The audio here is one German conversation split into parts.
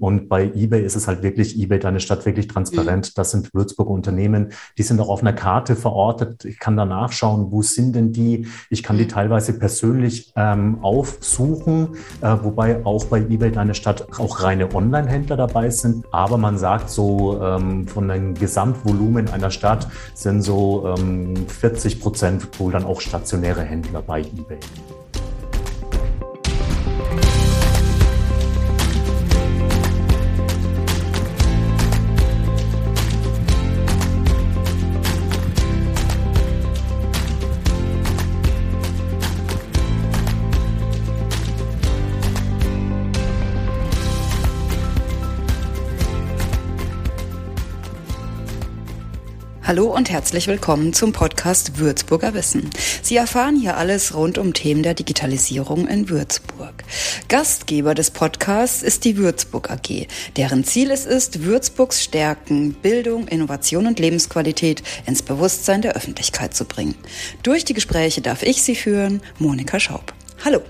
Und bei eBay ist es halt wirklich, eBay, deine Stadt wirklich transparent. Mhm. Das sind Würzburger Unternehmen, die sind auch auf einer Karte verortet. Ich kann da nachschauen, wo sind denn die? Ich kann die mhm. teilweise persönlich ähm, aufsuchen, äh, wobei auch bei eBay deine Stadt auch reine Online-Händler dabei sind. Aber man sagt so, ähm, von dem Gesamtvolumen einer Stadt sind so ähm, 40 Prozent wohl dann auch stationäre Händler bei eBay. Hallo und herzlich willkommen zum Podcast Würzburger Wissen. Sie erfahren hier alles rund um Themen der Digitalisierung in Würzburg. Gastgeber des Podcasts ist die Würzburg AG, deren Ziel es ist, Würzburgs Stärken, Bildung, Innovation und Lebensqualität ins Bewusstsein der Öffentlichkeit zu bringen. Durch die Gespräche darf ich Sie führen, Monika Schaub. Hallo.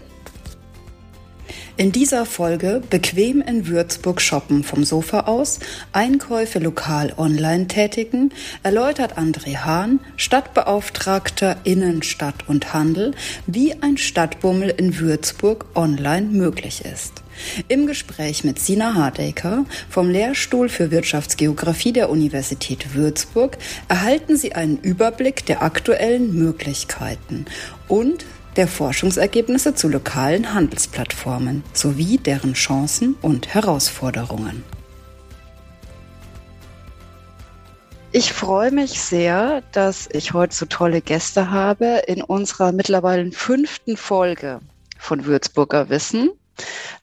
In dieser Folge bequem in Würzburg shoppen vom Sofa aus, Einkäufe lokal online tätigen, erläutert André Hahn, Stadtbeauftragter Innenstadt und Handel, wie ein Stadtbummel in Würzburg online möglich ist. Im Gespräch mit Sina Hardaker vom Lehrstuhl für Wirtschaftsgeografie der Universität Würzburg erhalten Sie einen Überblick der aktuellen Möglichkeiten und der Forschungsergebnisse zu lokalen Handelsplattformen sowie deren Chancen und Herausforderungen. Ich freue mich sehr, dass ich heute so tolle Gäste habe in unserer mittlerweile fünften Folge von Würzburger Wissen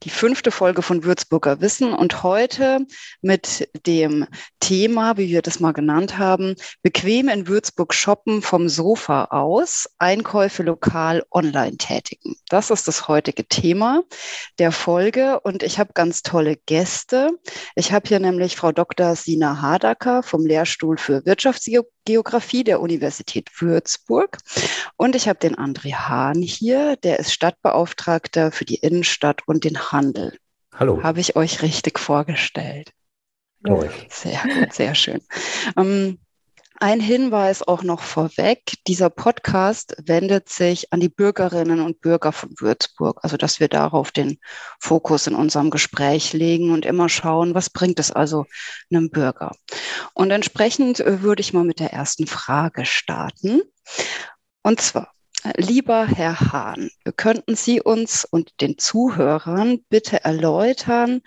die fünfte Folge von Würzburger Wissen und heute mit dem Thema, wie wir das mal genannt haben, bequem in Würzburg shoppen vom Sofa aus, Einkäufe lokal online tätigen. Das ist das heutige Thema der Folge und ich habe ganz tolle Gäste. Ich habe hier nämlich Frau Dr. Sina Hardacker vom Lehrstuhl für Wirtschaftsgeografie der Universität Würzburg und ich habe den André Hahn hier, der ist Stadtbeauftragter für die Innenstadt und den Handel. Hallo. Habe ich euch richtig vorgestellt. Hallo. Sehr gut, sehr schön. Ähm, ein Hinweis auch noch vorweg. Dieser Podcast wendet sich an die Bürgerinnen und Bürger von Würzburg. Also, dass wir darauf den Fokus in unserem Gespräch legen und immer schauen, was bringt es also einem Bürger. Und entsprechend äh, würde ich mal mit der ersten Frage starten. Und zwar, Lieber Herr Hahn, könnten Sie uns und den Zuhörern bitte erläutern,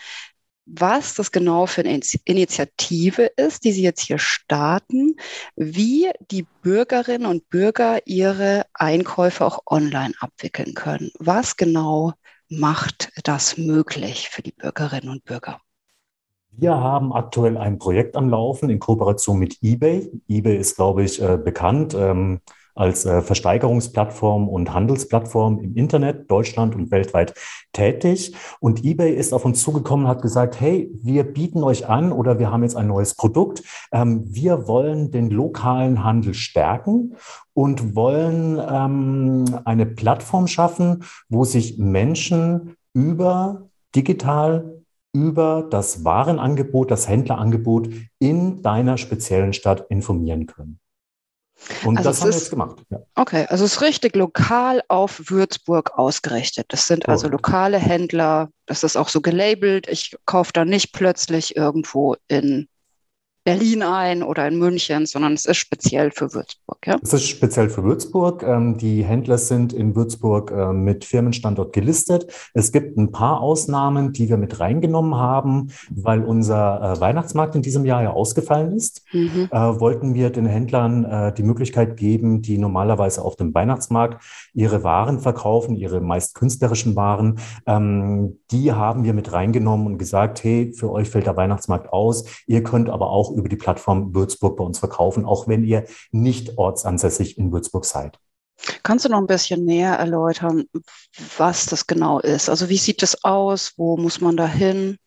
was das genau für eine Initiative ist, die Sie jetzt hier starten, wie die Bürgerinnen und Bürger ihre Einkäufe auch online abwickeln können. Was genau macht das möglich für die Bürgerinnen und Bürger? Wir haben aktuell ein Projekt am Laufen in Kooperation mit eBay. eBay ist, glaube ich, äh, bekannt. Als äh, Versteigerungsplattform und Handelsplattform im Internet, Deutschland und weltweit tätig. Und eBay ist auf uns zugekommen und hat gesagt, hey, wir bieten euch an oder wir haben jetzt ein neues Produkt. Ähm, wir wollen den lokalen Handel stärken und wollen ähm, eine Plattform schaffen, wo sich Menschen über digital über das Warenangebot, das Händlerangebot in deiner speziellen Stadt informieren können. Und also das haben wir jetzt gemacht. Ja. Okay, also es ist richtig lokal auf Würzburg ausgerichtet. Das sind also lokale Händler, das ist auch so gelabelt. Ich kaufe da nicht plötzlich irgendwo in Berlin ein oder in München, sondern es ist speziell für Würzburg. Ja? Es ist speziell für Würzburg. Ähm, die Händler sind in Würzburg äh, mit Firmenstandort gelistet. Es gibt ein paar Ausnahmen, die wir mit reingenommen haben, weil unser äh, Weihnachtsmarkt in diesem Jahr ja ausgefallen ist. Mhm. Äh, wollten wir den Händlern die Möglichkeit geben, die normalerweise auf dem Weihnachtsmarkt ihre Waren verkaufen, ihre meist künstlerischen Waren. Ähm, die haben wir mit reingenommen und gesagt, hey, für euch fällt der Weihnachtsmarkt aus. Ihr könnt aber auch über die Plattform Würzburg bei uns verkaufen, auch wenn ihr nicht ortsansässig in Würzburg seid. Kannst du noch ein bisschen näher erläutern, was das genau ist? Also wie sieht es aus? Wo muss man da hin?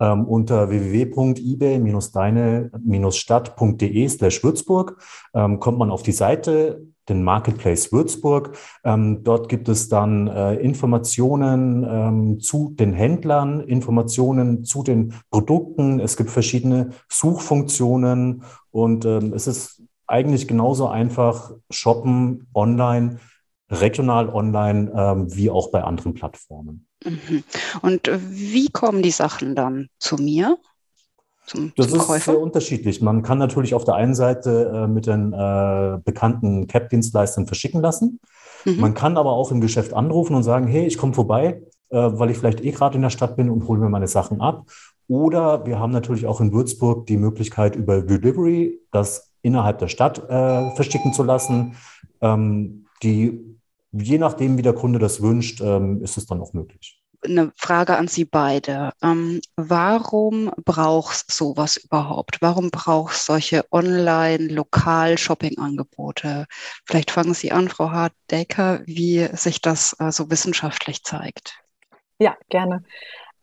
Ähm, unter www.ebay-deine-stadt.de slash Würzburg ähm, kommt man auf die Seite. Den Marketplace Würzburg. Ähm, dort gibt es dann äh, Informationen ähm, zu den Händlern, Informationen zu den Produkten. Es gibt verschiedene Suchfunktionen und ähm, es ist eigentlich genauso einfach shoppen online, regional online, ähm, wie auch bei anderen Plattformen. Mhm. Und wie kommen die Sachen dann zu mir? Zum, das zum ist Käufer? sehr unterschiedlich. Man kann natürlich auf der einen Seite äh, mit den äh, bekannten CAP-Dienstleistern verschicken lassen. Mhm. Man kann aber auch im Geschäft anrufen und sagen, hey, ich komme vorbei, äh, weil ich vielleicht eh gerade in der Stadt bin und hole mir meine Sachen ab. Oder wir haben natürlich auch in Würzburg die Möglichkeit über Delivery das innerhalb der Stadt äh, verschicken zu lassen. Ähm, die, je nachdem, wie der Kunde das wünscht, ähm, ist es dann auch möglich eine Frage an Sie beide. Ähm, warum brauchst sowas überhaupt? Warum brauchst solche Online-Lokal-Shopping-Angebote? Vielleicht fangen Sie an, Frau Hardecker, wie sich das äh, so wissenschaftlich zeigt. Ja, gerne.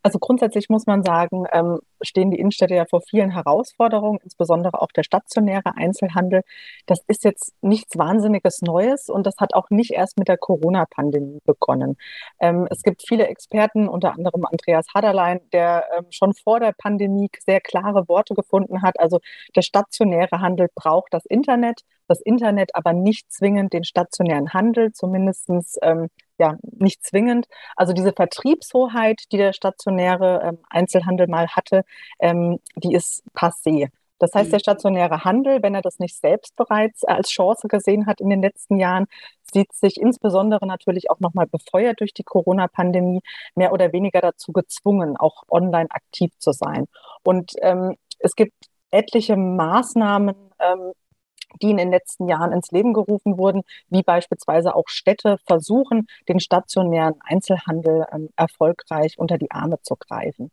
Also grundsätzlich muss man sagen, ähm, stehen die Innenstädte ja vor vielen Herausforderungen, insbesondere auch der stationäre Einzelhandel. Das ist jetzt nichts Wahnsinniges Neues und das hat auch nicht erst mit der Corona-Pandemie begonnen. Ähm, es gibt viele Experten, unter anderem Andreas Haderlein, der ähm, schon vor der Pandemie sehr klare Worte gefunden hat. Also der stationäre Handel braucht das Internet, das Internet aber nicht zwingend den stationären Handel, zumindestens ähm, ja nicht zwingend. Also diese Vertriebshoheit, die der stationäre ähm, Einzelhandel mal hatte, ähm, die ist passé. Das heißt, der mhm. stationäre Handel, wenn er das nicht selbst bereits als Chance gesehen hat in den letzten Jahren, sieht sich insbesondere natürlich auch nochmal befeuert durch die Corona-Pandemie mehr oder weniger dazu gezwungen, auch online aktiv zu sein. Und ähm, es gibt etliche Maßnahmen, ähm, die in den letzten Jahren ins Leben gerufen wurden, wie beispielsweise auch Städte versuchen, den stationären Einzelhandel ähm, erfolgreich unter die Arme zu greifen.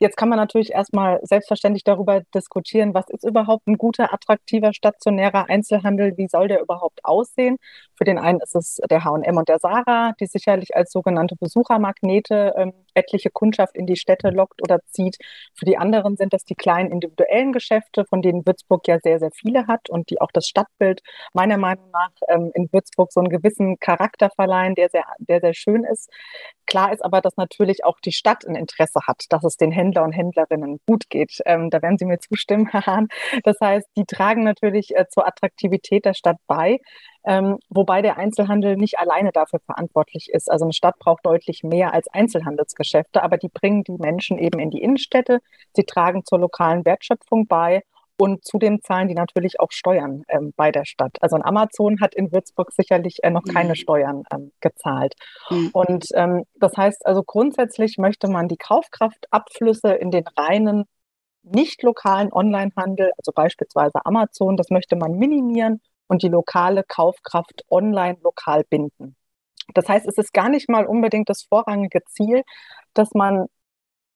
Jetzt kann man natürlich erstmal selbstverständlich darüber diskutieren, was ist überhaupt ein guter, attraktiver, stationärer Einzelhandel, wie soll der überhaupt aussehen. Für den einen ist es der H&M und der Sarah, die sicherlich als sogenannte Besuchermagnete ähm, etliche Kundschaft in die Städte lockt oder zieht. Für die anderen sind das die kleinen individuellen Geschäfte, von denen Würzburg ja sehr, sehr viele hat und die auch das Stadtbild meiner Meinung nach ähm, in Würzburg so einen gewissen Charakter verleihen, der sehr, der sehr schön ist. Klar ist aber, dass natürlich auch die Stadt ein Interesse hat, dass es den Händler und Händlerinnen gut geht. Ähm, da werden Sie mir zustimmen, Herr Hahn. Das heißt, die tragen natürlich äh, zur Attraktivität der Stadt bei. Ähm, wobei der Einzelhandel nicht alleine dafür verantwortlich ist. Also eine Stadt braucht deutlich mehr als Einzelhandelsgeschäfte, aber die bringen die Menschen eben in die Innenstädte. Sie tragen zur lokalen Wertschöpfung bei und zudem zahlen die natürlich auch Steuern ähm, bei der Stadt. Also ein Amazon hat in Würzburg sicherlich äh, noch keine mhm. Steuern ähm, gezahlt. Mhm. Und ähm, das heißt also grundsätzlich möchte man die Kaufkraftabflüsse in den reinen nicht lokalen Onlinehandel, also beispielsweise Amazon, das möchte man minimieren und die lokale Kaufkraft online lokal binden. Das heißt, es ist gar nicht mal unbedingt das vorrangige Ziel, dass man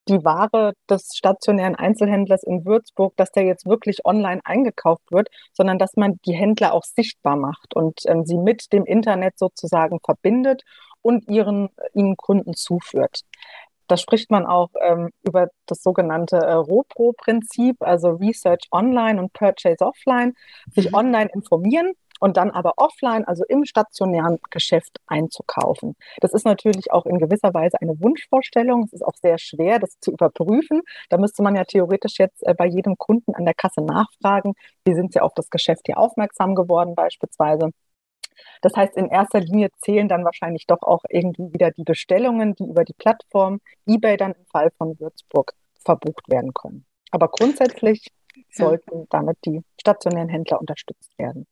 die Ware des stationären Einzelhändlers in Würzburg, dass der jetzt wirklich online eingekauft wird, sondern dass man die Händler auch sichtbar macht und ähm, sie mit dem Internet sozusagen verbindet und ihren, ihnen Kunden zuführt. Da spricht man auch ähm, über das sogenannte äh, ROPRO-Prinzip, also Research Online und Purchase Offline, sich mhm. online informieren, und dann aber offline, also im stationären Geschäft einzukaufen. Das ist natürlich auch in gewisser Weise eine Wunschvorstellung. Es ist auch sehr schwer, das zu überprüfen. Da müsste man ja theoretisch jetzt äh, bei jedem Kunden an der Kasse nachfragen, wie sind sie auf das Geschäft hier aufmerksam geworden beispielsweise. Das heißt, in erster Linie zählen dann wahrscheinlich doch auch irgendwie wieder die Bestellungen, die über die Plattform eBay dann im Fall von Würzburg verbucht werden können. Aber grundsätzlich sollten damit die stationären Händler unterstützt werden.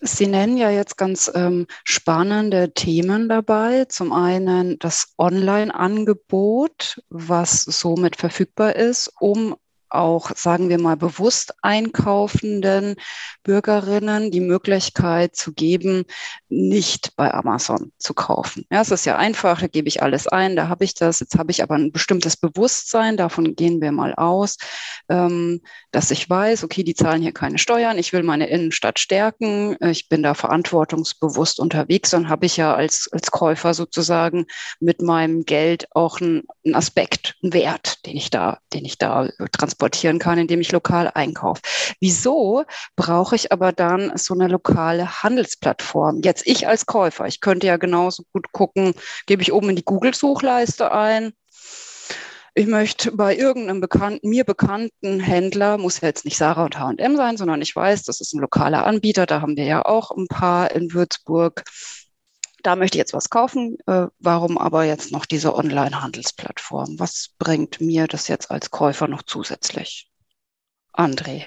Sie nennen ja jetzt ganz ähm, spannende Themen dabei. Zum einen das Online-Angebot, was somit verfügbar ist, um auch, sagen wir mal, bewusst einkaufenden Bürgerinnen die Möglichkeit zu geben, nicht bei Amazon zu kaufen. Ja, es ist ja einfach, da gebe ich alles ein, da habe ich das. Jetzt habe ich aber ein bestimmtes Bewusstsein, davon gehen wir mal aus, ähm, dass ich weiß, okay, die zahlen hier keine Steuern, ich will meine Innenstadt stärken, ich bin da verantwortungsbewusst unterwegs, dann habe ich ja als, als Käufer sozusagen mit meinem Geld auch einen, einen Aspekt, einen Wert, den ich da, den ich da transportiere exportieren kann, indem ich lokal einkaufe. Wieso brauche ich aber dann so eine lokale Handelsplattform? Jetzt ich als Käufer, ich könnte ja genauso gut gucken, gebe ich oben in die Google-Suchleiste ein, ich möchte bei irgendeinem bekannten, mir bekannten Händler, muss ja jetzt nicht Sarah und H&M sein, sondern ich weiß, das ist ein lokaler Anbieter, da haben wir ja auch ein paar in Würzburg. Da möchte ich jetzt was kaufen. Äh, warum aber jetzt noch diese Online-Handelsplattform? Was bringt mir das jetzt als Käufer noch zusätzlich? André.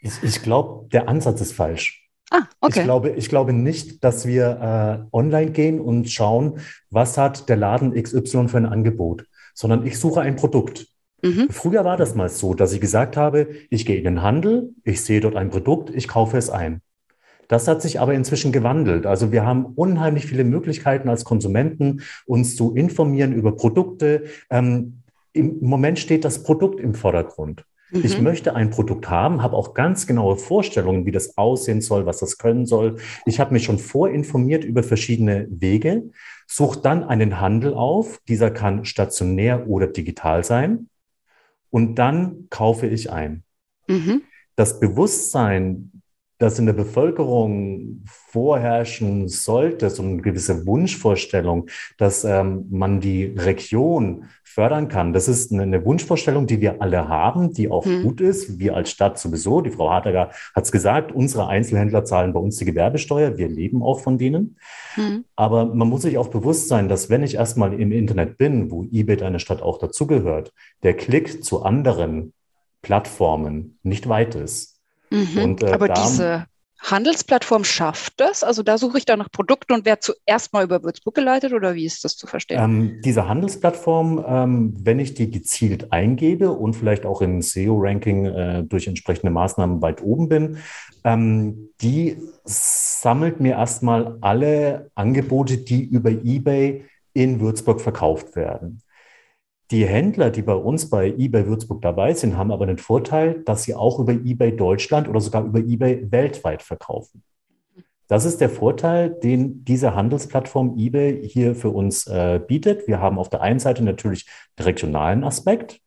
Ich, ich glaube, der Ansatz ist falsch. Ah, okay. Ich glaube, ich glaube nicht, dass wir äh, online gehen und schauen, was hat der Laden XY für ein Angebot sondern ich suche ein Produkt. Mhm. Früher war das mal so, dass ich gesagt habe, ich gehe in den Handel, ich sehe dort ein Produkt, ich kaufe es ein. Das hat sich aber inzwischen gewandelt. Also wir haben unheimlich viele Möglichkeiten als Konsumenten, uns zu informieren über Produkte. Ähm, Im Moment steht das Produkt im Vordergrund. Mhm. Ich möchte ein Produkt haben, habe auch ganz genaue Vorstellungen, wie das aussehen soll, was das können soll. Ich habe mich schon vorinformiert über verschiedene Wege, suche dann einen Handel auf. Dieser kann stationär oder digital sein. Und dann kaufe ich ein. Mhm. Das Bewusstsein, das in der Bevölkerung vorherrschen sollte, so eine gewisse Wunschvorstellung, dass ähm, man die Region fördern kann. Das ist eine Wunschvorstellung, die wir alle haben, die auch hm. gut ist. Wir als Stadt sowieso. Die Frau Hartager hat es gesagt, unsere Einzelhändler zahlen bei uns die Gewerbesteuer. Wir leben auch von denen. Hm. Aber man muss sich auch bewusst sein, dass wenn ich erstmal im Internet bin, wo eBay deine Stadt auch dazugehört, der Klick zu anderen Plattformen nicht weit ist. Mhm. Und, äh, Aber diese Handelsplattform schafft das? Also da suche ich dann nach Produkten und werde zuerst mal über Würzburg geleitet oder wie ist das zu verstehen? Ähm, diese Handelsplattform, ähm, wenn ich die gezielt eingebe und vielleicht auch im SEO-Ranking äh, durch entsprechende Maßnahmen weit oben bin, ähm, die sammelt mir erstmal alle Angebote, die über eBay in Würzburg verkauft werden. Die Händler, die bei uns bei eBay Würzburg dabei sind, haben aber den Vorteil, dass sie auch über eBay Deutschland oder sogar über eBay weltweit verkaufen. Das ist der Vorteil, den diese Handelsplattform eBay hier für uns äh, bietet. Wir haben auf der einen Seite natürlich den regionalen Aspekt,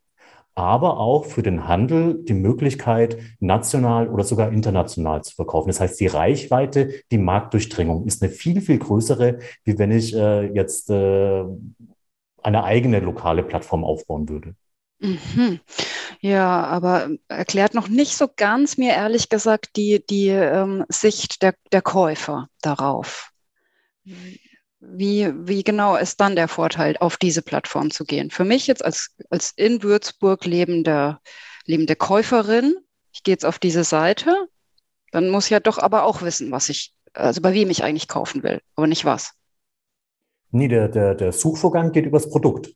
aber auch für den Handel die Möglichkeit, national oder sogar international zu verkaufen. Das heißt, die Reichweite, die Marktdurchdringung ist eine viel, viel größere, wie wenn ich äh, jetzt äh, eine eigene lokale Plattform aufbauen würde. Mhm. Ja, aber erklärt noch nicht so ganz mir ehrlich gesagt die, die ähm, Sicht der, der Käufer darauf. Wie, wie genau ist dann der Vorteil, auf diese Plattform zu gehen? Für mich jetzt als, als in Würzburg lebende, lebende Käuferin, ich gehe jetzt auf diese Seite, dann muss ich ja doch aber auch wissen, was ich, also bei wem ich eigentlich kaufen will, aber nicht was. Nee, der, der, der Suchvorgang geht übers Produkt.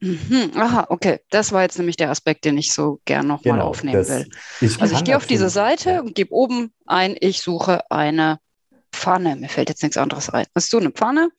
Mhm. Aha, okay. Das war jetzt nämlich der Aspekt, den ich so gern nochmal genau, aufnehmen das, will. Ich also ich gehe auf diese Seite und gebe oben ein, ich suche eine Pfanne. Mir fällt jetzt nichts anderes ein. Hast du eine Pfanne?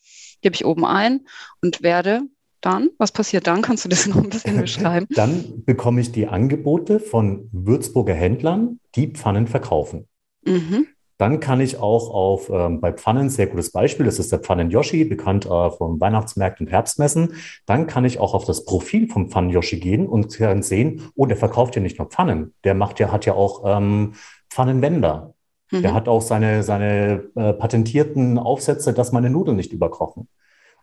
Gebe ich oben ein und werde dann, was passiert dann? Kannst du das noch ein bisschen beschreiben? dann bekomme ich die Angebote von Würzburger Händlern, die Pfannen verkaufen. Mhm. Dann kann ich auch auf ähm, bei Pfannen, sehr gutes Beispiel, das ist der Pfannen Yoshi, bekannt äh, vom Weihnachtsmärkten und Herbstmessen. Dann kann ich auch auf das Profil vom Pfannen Yoshi gehen und kann sehen, oh, der verkauft ja nicht nur Pfannen, der macht ja, hat ja auch ähm, Pfannenwender. Mhm. Der hat auch seine, seine äh, patentierten Aufsätze, dass meine Nudeln nicht überkochen.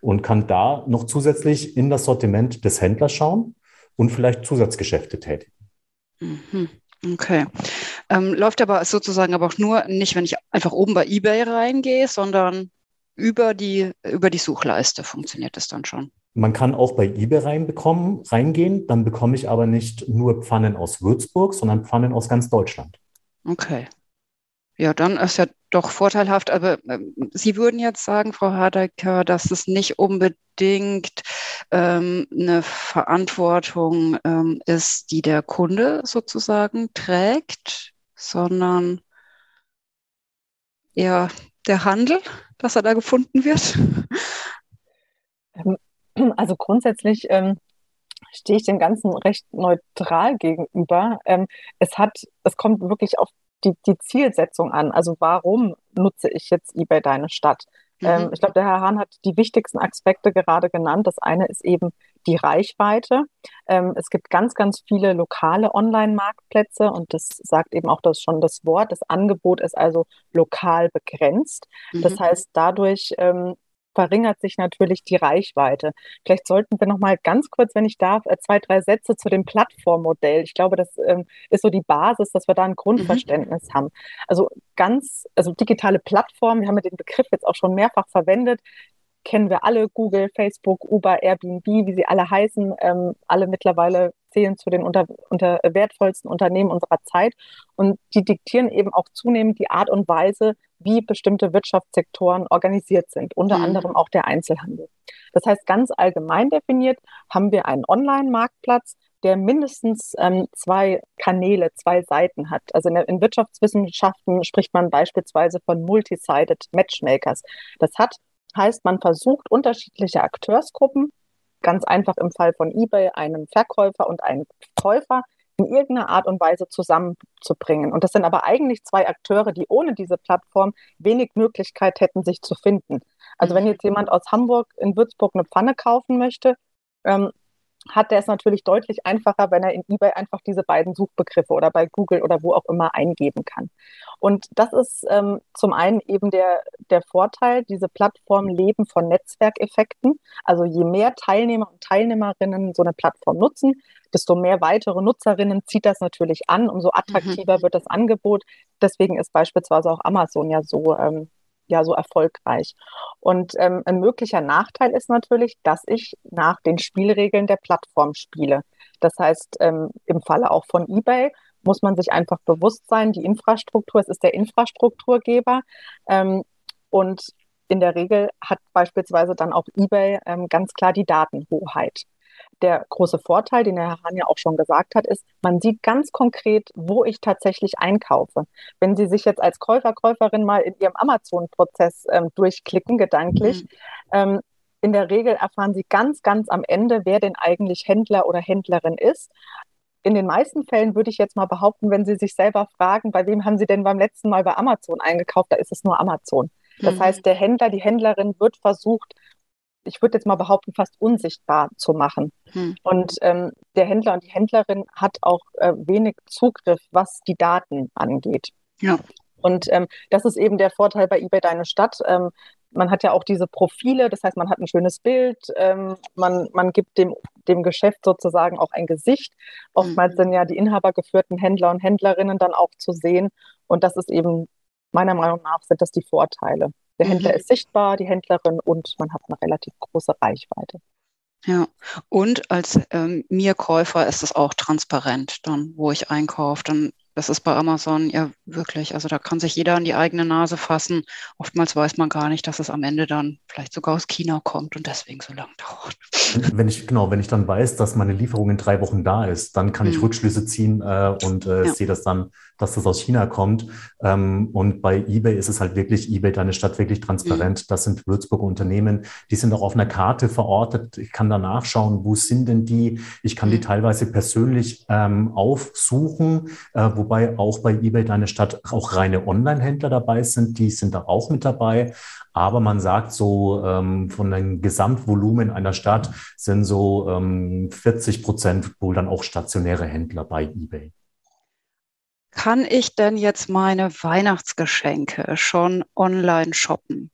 Und kann da noch zusätzlich in das Sortiment des Händlers schauen und vielleicht Zusatzgeschäfte tätigen. Mhm. Okay. Ähm, läuft aber sozusagen aber auch nur nicht, wenn ich einfach oben bei eBay reingehe, sondern über die, über die Suchleiste funktioniert das dann schon. Man kann auch bei eBay reinbekommen, reingehen, dann bekomme ich aber nicht nur Pfannen aus Würzburg, sondern Pfannen aus ganz Deutschland. Okay. Ja, dann ist ja doch vorteilhaft. Aber äh, Sie würden jetzt sagen, Frau Hardecker, dass es nicht unbedingt ähm, eine Verantwortung ähm, ist, die der Kunde sozusagen trägt, sondern eher der Handel, dass er da gefunden wird? Ähm, also grundsätzlich ähm, stehe ich dem Ganzen recht neutral gegenüber. Ähm, es hat, es kommt wirklich auf die, die Zielsetzung an. Also warum nutze ich jetzt eBay deine Stadt? Mhm. Ähm, ich glaube, der Herr Hahn hat die wichtigsten Aspekte gerade genannt. Das eine ist eben die Reichweite. Ähm, es gibt ganz, ganz viele lokale Online-Marktplätze und das sagt eben auch das schon das Wort. Das Angebot ist also lokal begrenzt. Mhm. Das heißt, dadurch ähm, verringert sich natürlich die Reichweite. Vielleicht sollten wir noch mal ganz kurz, wenn ich darf, äh, zwei, drei Sätze zu dem Plattformmodell. Ich glaube, das ähm, ist so die Basis, dass wir da ein Grundverständnis mhm. haben. Also ganz, also digitale Plattformen, wir haben ja den Begriff jetzt auch schon mehrfach verwendet, kennen wir alle, Google, Facebook, Uber, Airbnb, wie sie alle heißen, ähm, alle mittlerweile zählen zu den unter, unter wertvollsten Unternehmen unserer Zeit. Und die diktieren eben auch zunehmend die Art und Weise, wie bestimmte Wirtschaftssektoren organisiert sind, unter mhm. anderem auch der Einzelhandel. Das heißt, ganz allgemein definiert haben wir einen Online-Marktplatz, der mindestens ähm, zwei Kanäle, zwei Seiten hat. Also in, in Wirtschaftswissenschaften spricht man beispielsweise von Multi-Sided Matchmakers. Das hat Heißt, man versucht unterschiedliche Akteursgruppen, ganz einfach im Fall von eBay, einen Verkäufer und einen Käufer, in irgendeiner Art und Weise zusammenzubringen. Und das sind aber eigentlich zwei Akteure, die ohne diese Plattform wenig Möglichkeit hätten, sich zu finden. Also wenn jetzt jemand aus Hamburg in Würzburg eine Pfanne kaufen möchte, ähm, hat der es natürlich deutlich einfacher, wenn er in eBay einfach diese beiden Suchbegriffe oder bei Google oder wo auch immer eingeben kann. Und das ist ähm, zum einen eben der, der Vorteil, diese Plattformen leben von Netzwerkeffekten. Also je mehr Teilnehmer und Teilnehmerinnen so eine Plattform nutzen, desto mehr weitere Nutzerinnen zieht das natürlich an, umso attraktiver mhm. wird das Angebot. Deswegen ist beispielsweise auch Amazon ja so ähm, ja so erfolgreich. Und ähm, ein möglicher Nachteil ist natürlich, dass ich nach den Spielregeln der Plattform spiele. Das heißt, ähm, im Falle auch von eBay muss man sich einfach bewusst sein, die Infrastruktur, es ist der Infrastrukturgeber. Ähm, und in der Regel hat beispielsweise dann auch eBay ähm, ganz klar die Datenhoheit der große Vorteil, den der Herr Hahn ja auch schon gesagt hat, ist, man sieht ganz konkret, wo ich tatsächlich einkaufe. Wenn Sie sich jetzt als Käufer, Käuferin mal in Ihrem Amazon-Prozess ähm, durchklicken, gedanklich, mhm. ähm, in der Regel erfahren Sie ganz, ganz am Ende, wer denn eigentlich Händler oder Händlerin ist. In den meisten Fällen würde ich jetzt mal behaupten, wenn Sie sich selber fragen, bei wem haben Sie denn beim letzten Mal bei Amazon eingekauft, da ist es nur Amazon. Das mhm. heißt, der Händler, die Händlerin wird versucht, ich würde jetzt mal behaupten, fast unsichtbar zu machen. Hm. Und ähm, der Händler und die Händlerin hat auch äh, wenig Zugriff, was die Daten angeht. Ja. Und ähm, das ist eben der Vorteil bei eBay Deine Stadt. Ähm, man hat ja auch diese Profile, das heißt, man hat ein schönes Bild, ähm, man, man gibt dem, dem Geschäft sozusagen auch ein Gesicht. Oftmals mhm. sind ja die inhabergeführten Händler und Händlerinnen dann auch zu sehen. Und das ist eben meiner Meinung nach sind das die Vorteile. Der Händler mhm. ist sichtbar, die Händlerin und man hat eine relativ große Reichweite. Ja, und als ähm, Mir-Käufer ist es auch transparent, dann, wo ich einkaufe. Dann das ist bei Amazon ja wirklich, also da kann sich jeder an die eigene Nase fassen. Oftmals weiß man gar nicht, dass es am Ende dann vielleicht sogar aus China kommt und deswegen so lange dauert. Wenn ich, genau, wenn ich dann weiß, dass meine Lieferung in drei Wochen da ist, dann kann ich mhm. Rückschlüsse ziehen äh, und äh, ja. sehe das dann, dass das aus China kommt. Ähm, und bei eBay ist es halt wirklich, eBay, deine Stadt wirklich transparent. Mhm. Das sind Würzburger Unternehmen, die sind auch auf einer Karte verortet. Ich kann da nachschauen, wo sind denn die? Ich kann mhm. die teilweise persönlich ähm, aufsuchen, äh, wo wobei auch bei eBay Deine Stadt auch reine Online-Händler dabei sind, die sind da auch mit dabei. Aber man sagt so, ähm, von dem Gesamtvolumen einer Stadt sind so ähm, 40 Prozent wohl dann auch stationäre Händler bei eBay. Kann ich denn jetzt meine Weihnachtsgeschenke schon online shoppen?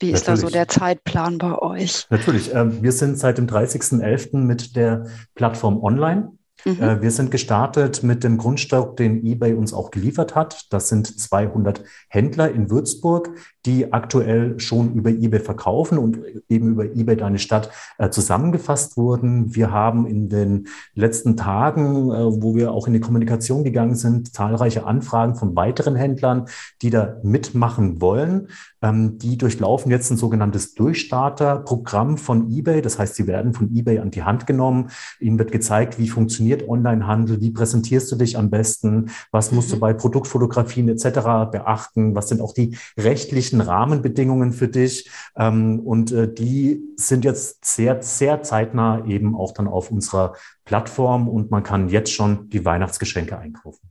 Wie ist Natürlich. da so der Zeitplan bei euch? Natürlich. Ähm, wir sind seit dem 30.11. mit der Plattform online. Mhm. Äh, wir sind gestartet mit dem Grundstock, den eBay uns auch geliefert hat. Das sind 200 Händler in Würzburg, die aktuell schon über eBay verkaufen und eben über eBay Deine Stadt äh, zusammengefasst wurden. Wir haben in den letzten Tagen, äh, wo wir auch in die Kommunikation gegangen sind, zahlreiche Anfragen von weiteren Händlern, die da mitmachen wollen. Ähm, die durchlaufen jetzt ein sogenanntes Durchstarterprogramm von eBay. Das heißt, sie werden von eBay an die Hand genommen. Ihnen wird gezeigt, wie funktioniert Onlinehandel, wie präsentierst du dich am besten, was musst mhm. du bei Produktfotografien etc. beachten, was sind auch die rechtlichen Rahmenbedingungen für dich. Ähm, und äh, die sind jetzt sehr, sehr zeitnah eben auch dann auf unserer Plattform und man kann jetzt schon die Weihnachtsgeschenke einkaufen.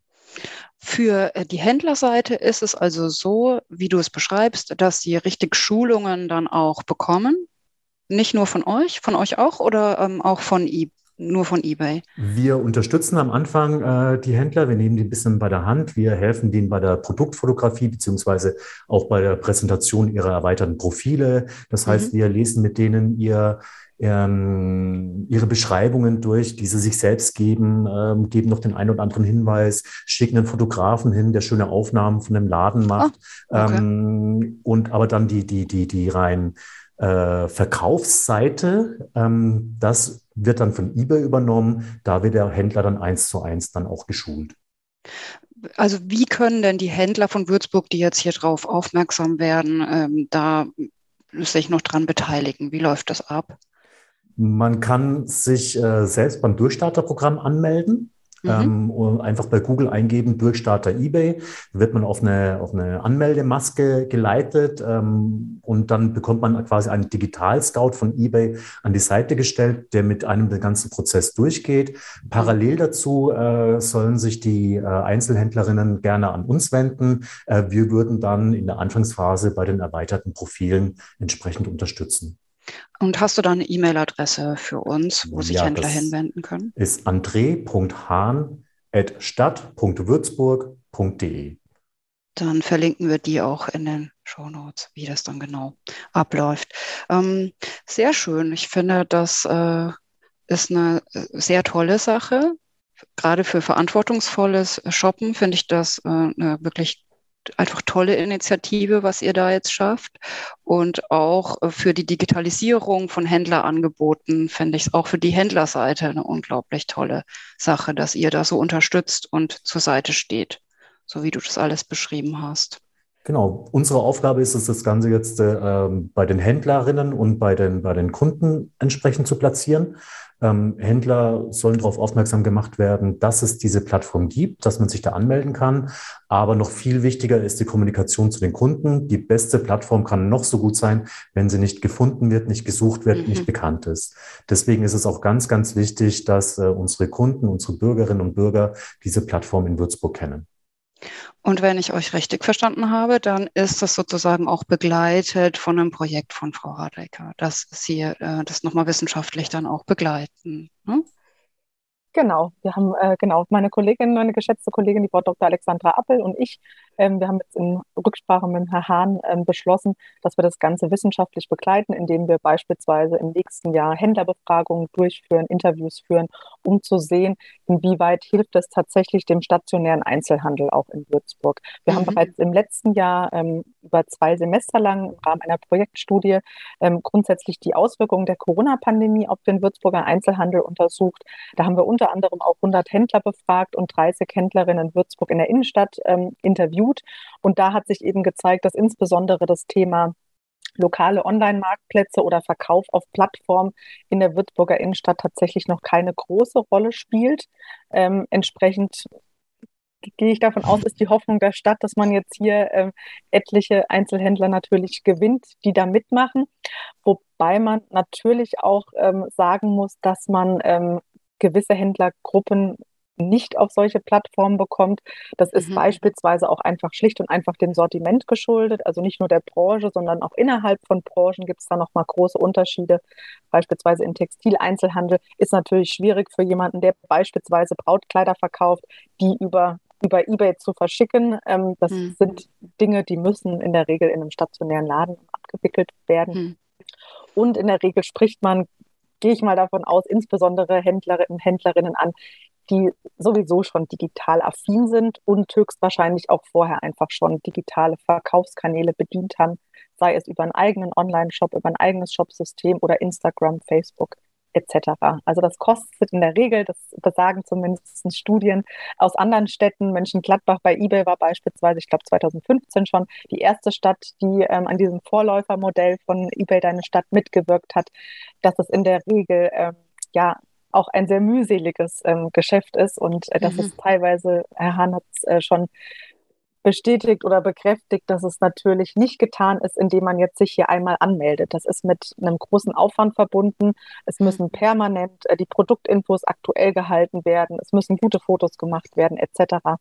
Für äh, die Händlerseite ist es also so, wie du es beschreibst, dass sie richtig Schulungen dann auch bekommen. nicht nur von euch, von euch auch oder ähm, auch von eBay? nur von eBay? Wir unterstützen am Anfang äh, die Händler. Wir nehmen die ein bisschen bei der Hand. Wir helfen denen bei der Produktfotografie beziehungsweise auch bei der Präsentation ihrer erweiterten Profile. Das heißt, mhm. wir lesen mit denen ihr ähm, ihre Beschreibungen durch, die sie sich selbst geben, ähm, geben noch den einen oder anderen Hinweis, schicken einen Fotografen hin, der schöne Aufnahmen von dem Laden macht. Oh, okay. ähm, und aber dann die, die, die, die rein äh, Verkaufsseite, ähm, das wird dann von eBay übernommen. Da wird der Händler dann eins zu eins dann auch geschult. Also wie können denn die Händler von Würzburg, die jetzt hier drauf aufmerksam werden, ähm, da sich noch dran beteiligen? Wie läuft das ab? Man kann sich äh, selbst beim Durchstarterprogramm anmelden. Mhm. Ähm, einfach bei Google eingeben, Durchstarter eBay, wird man auf eine, auf eine Anmeldemaske geleitet ähm, und dann bekommt man quasi einen Digital-Scout von eBay an die Seite gestellt, der mit einem den ganzen Prozess durchgeht. Parallel dazu äh, sollen sich die äh, Einzelhändlerinnen gerne an uns wenden. Äh, wir würden dann in der Anfangsphase bei den erweiterten Profilen entsprechend unterstützen. Und hast du da eine E-Mail-Adresse für uns, wo sich ja, Händler hinwenden können? Ist andre.hahn.stadt.würzburg.de. Dann verlinken wir die auch in den Show Notes, wie das dann genau abläuft. Ähm, sehr schön. Ich finde, das äh, ist eine äh, sehr tolle Sache. Gerade für verantwortungsvolles Shoppen finde ich das äh, eine wirklich einfach tolle Initiative, was ihr da jetzt schafft. Und auch äh, für die Digitalisierung von Händlerangeboten finde ich es auch für die Händlerseite eine unglaublich tolle Sache, dass ihr da so unterstützt und zur Seite steht, so wie du das alles beschrieben hast. Genau, unsere Aufgabe ist es, das Ganze jetzt äh, bei den Händlerinnen und bei den, bei den Kunden entsprechend zu platzieren. Ähm, Händler sollen darauf aufmerksam gemacht werden, dass es diese Plattform gibt, dass man sich da anmelden kann. Aber noch viel wichtiger ist die Kommunikation zu den Kunden. Die beste Plattform kann noch so gut sein, wenn sie nicht gefunden wird, nicht gesucht wird, mhm. nicht bekannt ist. Deswegen ist es auch ganz, ganz wichtig, dass äh, unsere Kunden, unsere Bürgerinnen und Bürger diese Plattform in Würzburg kennen. Und wenn ich euch richtig verstanden habe, dann ist das sozusagen auch begleitet von einem Projekt von Frau Radecker, dass Sie äh, das nochmal wissenschaftlich dann auch begleiten. Hm? Genau, wir haben, äh, genau, meine Kollegin, meine geschätzte Kollegin, die Frau Dr. Alexandra Appel und ich, ähm, wir haben jetzt in Rücksprache mit Herrn Hahn ähm, beschlossen, dass wir das Ganze wissenschaftlich begleiten, indem wir beispielsweise im nächsten Jahr Händlerbefragungen durchführen, Interviews führen, um zu sehen, inwieweit hilft es tatsächlich dem stationären Einzelhandel auch in Würzburg. Wir mhm. haben bereits im letzten Jahr ähm, über zwei Semester lang im Rahmen einer Projektstudie ähm, grundsätzlich die Auswirkungen der Corona-Pandemie auf den Würzburger Einzelhandel untersucht. Da haben wir unter anderem auch 100 Händler befragt und 30 Händlerinnen in Würzburg in der Innenstadt ähm, interviewt. Und da hat sich eben gezeigt, dass insbesondere das Thema lokale Online-Marktplätze oder Verkauf auf Plattformen in der Würzburger Innenstadt tatsächlich noch keine große Rolle spielt. Ähm, entsprechend gehe ich davon aus, ist die Hoffnung der Stadt, dass man jetzt hier ähm, etliche Einzelhändler natürlich gewinnt, die da mitmachen. Wobei man natürlich auch ähm, sagen muss, dass man ähm, gewisse Händlergruppen nicht auf solche Plattformen bekommt. Das ist mhm. beispielsweise auch einfach schlicht und einfach dem Sortiment geschuldet, also nicht nur der Branche, sondern auch innerhalb von Branchen gibt es da nochmal große Unterschiede. Beispielsweise im Textileinzelhandel ist natürlich schwierig für jemanden, der beispielsweise Brautkleider verkauft, die über über eBay zu verschicken. Ähm, das mhm. sind Dinge, die müssen in der Regel in einem stationären Laden abgewickelt werden. Mhm. Und in der Regel spricht man gehe ich mal davon aus, insbesondere Händlerinnen und Händlerinnen an, die sowieso schon digital affin sind und höchstwahrscheinlich auch vorher einfach schon digitale Verkaufskanäle bedient haben, sei es über einen eigenen Online-Shop, über ein eigenes Shopsystem oder Instagram, Facebook etc. Also das kostet in der Regel, das besagen zumindest Studien aus anderen Städten. Mönchengladbach bei eBay war beispielsweise, ich glaube 2015 schon, die erste Stadt, die ähm, an diesem Vorläufermodell von eBay Deine Stadt mitgewirkt hat, dass es in der Regel ähm, ja auch ein sehr mühseliges ähm, Geschäft ist und äh, dass mhm. es teilweise, Herr Hahn hat es äh, schon bestätigt oder bekräftigt, dass es natürlich nicht getan ist, indem man jetzt sich hier einmal anmeldet. Das ist mit einem großen Aufwand verbunden. Es mhm. müssen permanent äh, die Produktinfos aktuell gehalten werden. Es müssen gute Fotos gemacht werden, etc.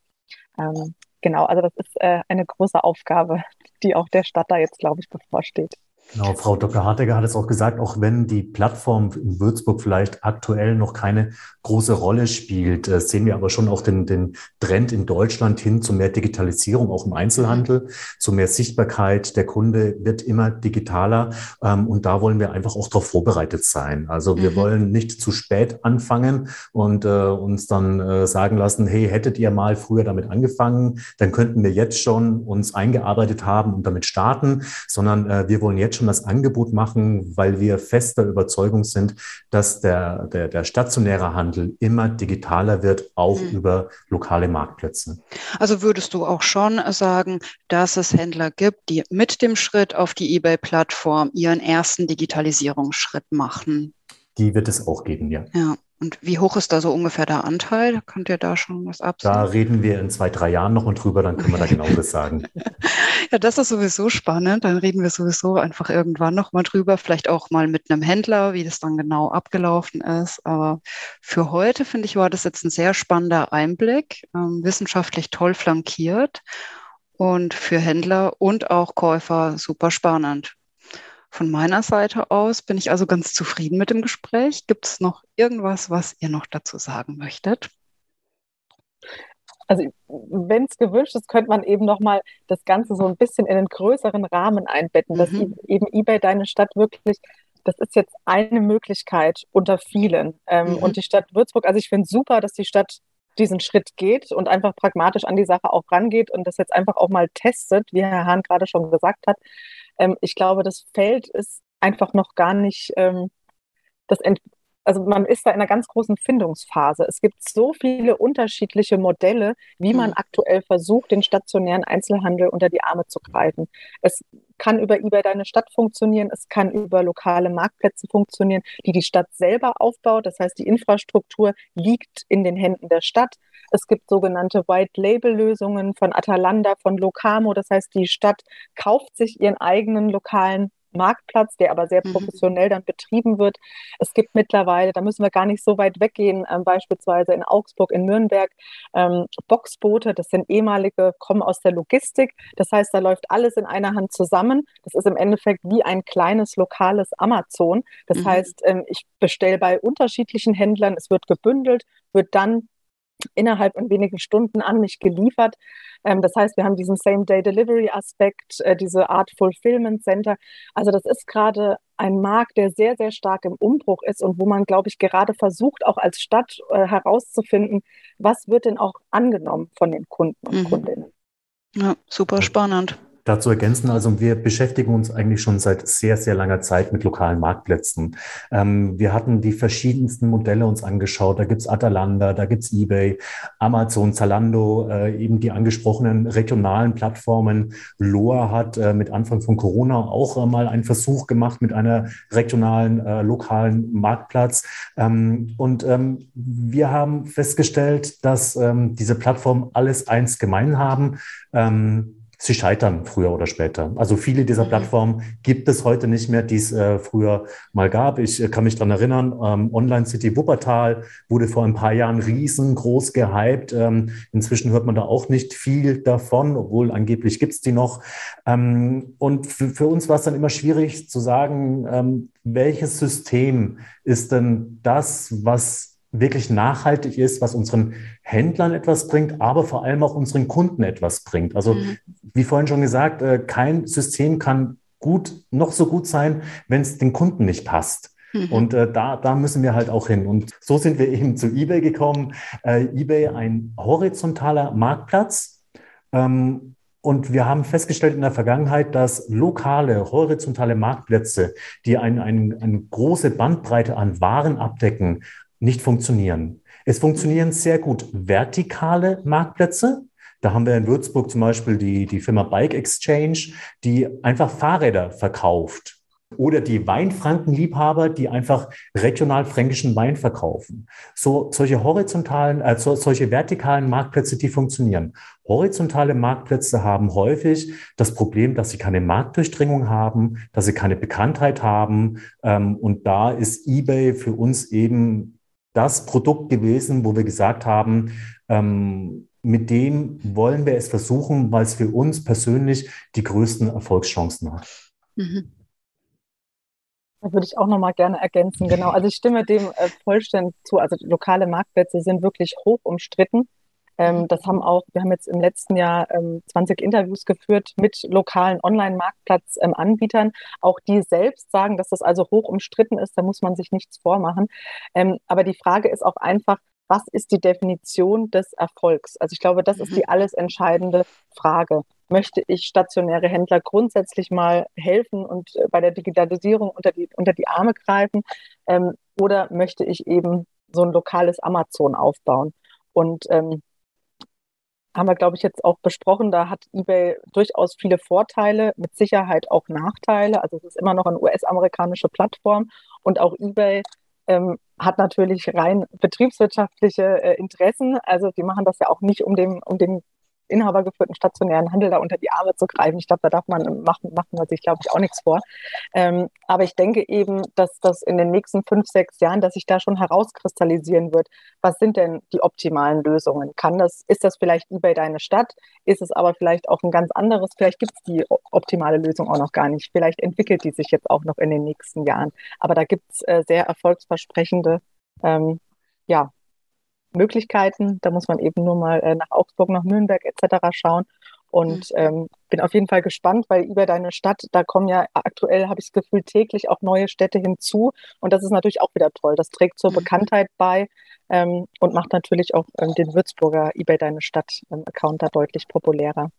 Ähm, genau, also das ist äh, eine große Aufgabe, die auch der Stadt da jetzt, glaube ich, bevorsteht. Genau, Frau Dr. Hartegger hat es auch gesagt, auch wenn die Plattform in Würzburg vielleicht aktuell noch keine große Rolle spielt, äh, sehen wir aber schon auch den, den Trend in Deutschland hin zu mehr Digitalisierung, auch im Einzelhandel, zu mehr Sichtbarkeit. Der Kunde wird immer digitaler ähm, und da wollen wir einfach auch darauf vorbereitet sein. Also wir mhm. wollen nicht zu spät anfangen und äh, uns dann äh, sagen lassen, hey, hättet ihr mal früher damit angefangen, dann könnten wir jetzt schon uns eingearbeitet haben und damit starten, sondern äh, wir wollen jetzt schon das Angebot machen, weil wir fester Überzeugung sind, dass der, der, der stationäre Handel immer digitaler wird, auch mhm. über lokale Marktplätze. Also würdest du auch schon sagen, dass es Händler gibt, die mit dem Schritt auf die eBay-Plattform ihren ersten Digitalisierungsschritt machen? Die wird es auch geben, ja. Ja. Und wie hoch ist da so ungefähr der Anteil? Könnt ihr da schon was absehen? Da reden wir in zwei, drei Jahren nochmal drüber, dann können wir da genaueres sagen. ja, das ist sowieso spannend. Dann reden wir sowieso einfach irgendwann nochmal drüber, vielleicht auch mal mit einem Händler, wie das dann genau abgelaufen ist. Aber für heute, finde ich, war das jetzt ein sehr spannender Einblick, ähm, wissenschaftlich toll flankiert und für Händler und auch Käufer super spannend. Von meiner Seite aus bin ich also ganz zufrieden mit dem Gespräch. Gibt es noch irgendwas, was ihr noch dazu sagen möchtet? Also wenn es gewünscht ist, könnte man eben nochmal das Ganze so ein bisschen in einen größeren Rahmen einbetten, mhm. dass eben eBay deine Stadt wirklich, das ist jetzt eine Möglichkeit unter vielen. Ähm, mhm. Und die Stadt Würzburg, also ich finde super, dass die Stadt diesen Schritt geht und einfach pragmatisch an die Sache auch rangeht und das jetzt einfach auch mal testet, wie Herr Hahn gerade schon gesagt hat. Ähm, ich glaube, das Feld ist einfach noch gar nicht ähm, das Ent also man ist da in einer ganz großen Findungsphase. Es gibt so viele unterschiedliche Modelle, wie man mhm. aktuell versucht, den stationären Einzelhandel unter die Arme zu greifen. Es kann über eBay deine Stadt funktionieren, es kann über lokale Marktplätze funktionieren, die die Stadt selber aufbaut. Das heißt, die Infrastruktur liegt in den Händen der Stadt. Es gibt sogenannte White-Label-Lösungen von Atalanta, von Locamo. Das heißt, die Stadt kauft sich ihren eigenen lokalen Marktplatz, der aber sehr mhm. professionell dann betrieben wird. Es gibt mittlerweile, da müssen wir gar nicht so weit weggehen, ähm, beispielsweise in Augsburg, in Nürnberg, ähm, Boxboote, das sind ehemalige, kommen aus der Logistik. Das heißt, da läuft alles in einer Hand zusammen. Das ist im Endeffekt wie ein kleines lokales Amazon. Das mhm. heißt, ähm, ich bestelle bei unterschiedlichen Händlern, es wird gebündelt, wird dann innerhalb von wenigen Stunden an mich geliefert. Ähm, das heißt, wir haben diesen Same-Day-Delivery-Aspekt, äh, diese Art Fulfillment Center. Also das ist gerade ein Markt, der sehr, sehr stark im Umbruch ist und wo man, glaube ich, gerade versucht, auch als Stadt äh, herauszufinden, was wird denn auch angenommen von den Kunden und mhm. Kundinnen. Ja, super spannend dazu ergänzen. Also wir beschäftigen uns eigentlich schon seit sehr, sehr langer Zeit mit lokalen Marktplätzen. Ähm, wir hatten die verschiedensten Modelle uns angeschaut. Da gibt's Atalanta, da gibt's eBay, Amazon, Zalando, äh, eben die angesprochenen regionalen Plattformen. Loa hat äh, mit Anfang von Corona auch äh, mal einen Versuch gemacht mit einer regionalen, äh, lokalen Marktplatz. Ähm, und ähm, wir haben festgestellt, dass ähm, diese Plattformen alles eins gemein haben. Sie scheitern früher oder später. Also viele dieser mhm. Plattformen gibt es heute nicht mehr, die es äh, früher mal gab. Ich äh, kann mich dran erinnern, ähm, Online City Wuppertal wurde vor ein paar Jahren riesengroß gehypt. Ähm, inzwischen hört man da auch nicht viel davon, obwohl angeblich gibt es die noch. Ähm, und für, für uns war es dann immer schwierig zu sagen, ähm, welches System ist denn das, was wirklich nachhaltig ist, was unseren Händlern etwas bringt, aber vor allem auch unseren Kunden etwas bringt. Also mhm. wie vorhin schon gesagt, äh, kein System kann gut, noch so gut sein, wenn es den Kunden nicht passt. Mhm. Und äh, da, da müssen wir halt auch hin. Und so sind wir eben zu eBay gekommen. Äh, eBay ein horizontaler Marktplatz. Ähm, und wir haben festgestellt in der Vergangenheit, dass lokale, horizontale Marktplätze, die ein, ein, eine große Bandbreite an Waren abdecken, nicht funktionieren. Es funktionieren sehr gut vertikale Marktplätze. Da haben wir in Würzburg zum Beispiel die, die Firma Bike Exchange, die einfach Fahrräder verkauft. Oder die Weinfrankenliebhaber, die einfach regional fränkischen Wein verkaufen. So, solche horizontalen, äh, so, solche vertikalen Marktplätze, die funktionieren. Horizontale Marktplätze haben häufig das Problem, dass sie keine Marktdurchdringung haben, dass sie keine Bekanntheit haben. Ähm, und da ist eBay für uns eben das Produkt gewesen, wo wir gesagt haben, ähm, mit dem wollen wir es versuchen, weil es für uns persönlich die größten Erfolgschancen hat. Mhm. Da würde ich auch noch mal gerne ergänzen. Genau. Also ich stimme dem äh, vollständig zu. Also lokale Marktplätze sind wirklich hoch umstritten. Ähm, mhm. das haben auch, wir haben jetzt im letzten Jahr ähm, 20 Interviews geführt mit lokalen Online-Marktplatz-Anbietern. Auch die selbst sagen, dass das also hoch umstritten ist. Da muss man sich nichts vormachen. Ähm, aber die Frage ist auch einfach, was ist die Definition des Erfolgs? Also ich glaube, das ist die mhm. alles entscheidende Frage. Möchte ich stationäre Händler grundsätzlich mal helfen und äh, bei der Digitalisierung unter die, unter die Arme greifen? Ähm, oder möchte ich eben so ein lokales Amazon aufbauen? Und ähm, haben wir, glaube ich, jetzt auch besprochen. Da hat eBay durchaus viele Vorteile, mit Sicherheit auch Nachteile. Also es ist immer noch eine US-amerikanische Plattform und auch eBay ähm, hat natürlich rein betriebswirtschaftliche äh, Interessen. Also die machen das ja auch nicht, um dem, um dem inhabergeführten stationären Handel da unter die Arme zu greifen. Ich glaube, da darf man machen, machen wir sich, glaube ich, auch nichts vor. Ähm, aber ich denke eben, dass das in den nächsten fünf, sechs Jahren, dass sich da schon herauskristallisieren wird, was sind denn die optimalen Lösungen? Kann das, ist das vielleicht eBay deine Stadt? Ist es aber vielleicht auch ein ganz anderes? Vielleicht gibt es die optimale Lösung auch noch gar nicht. Vielleicht entwickelt die sich jetzt auch noch in den nächsten Jahren. Aber da gibt es äh, sehr erfolgsversprechende ähm, ja, Möglichkeiten. Da muss man eben nur mal äh, nach Augsburg, nach Nürnberg etc. schauen. Und mhm. ähm, bin auf jeden Fall gespannt, weil über deine Stadt, da kommen ja aktuell, habe ich das Gefühl, täglich auch neue Städte hinzu. Und das ist natürlich auch wieder toll. Das trägt zur mhm. Bekanntheit bei ähm, und macht natürlich auch ähm, den Würzburger eBay Deine Stadt-Account ähm, da deutlich populärer.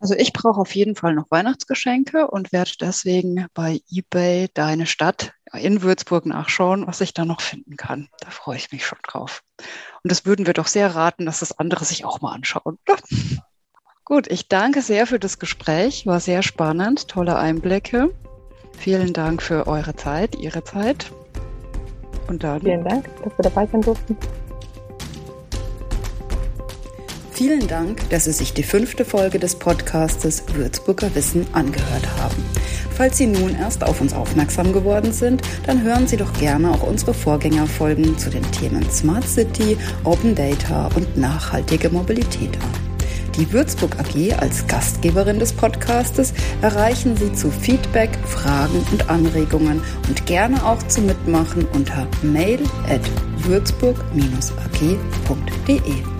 Also ich brauche auf jeden Fall noch Weihnachtsgeschenke und werde deswegen bei eBay Deine Stadt in Würzburg nachschauen, was ich da noch finden kann. Da freue ich mich schon drauf. Und das würden wir doch sehr raten, dass das andere sich auch mal anschauen. Gut, ich danke sehr für das Gespräch. War sehr spannend, tolle Einblicke. Vielen Dank für eure Zeit, Ihre Zeit. Und dann. Vielen Dank, dass wir dabei sein durften. Vielen Dank, dass Sie sich die fünfte Folge des Podcastes Würzburger Wissen angehört haben. Falls Sie nun erst auf uns aufmerksam geworden sind, dann hören Sie doch gerne auch unsere Vorgängerfolgen zu den Themen Smart City, Open Data und nachhaltige Mobilität an. Die Würzburg AG als Gastgeberin des Podcastes erreichen Sie zu Feedback, Fragen und Anregungen und gerne auch zu Mitmachen unter mail at würzburg-ag.de.